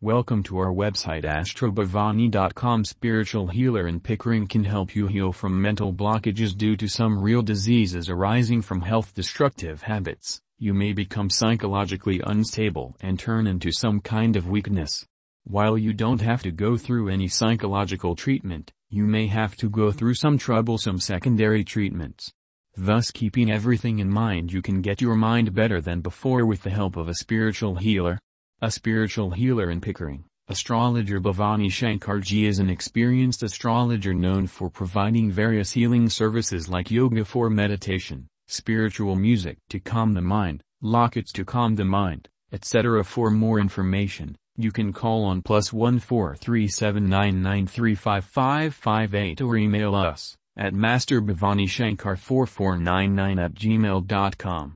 Welcome to our website astrobhavani.com Spiritual healer in Pickering can help you heal from mental blockages due to some real diseases arising from health-destructive habits. You may become psychologically unstable and turn into some kind of weakness. While you don't have to go through any psychological treatment, you may have to go through some troublesome secondary treatments. Thus keeping everything in mind you can get your mind better than before with the help of a spiritual healer. A spiritual healer in Pickering, astrologer Bhavani Shankarji is an experienced astrologer known for providing various healing services like yoga for meditation, spiritual music to calm the mind, lockets to calm the mind, etc. For more information, you can call on plus one four three seven nine nine three five five five eight or email us at masterbhavanishankar4499 at gmail.com.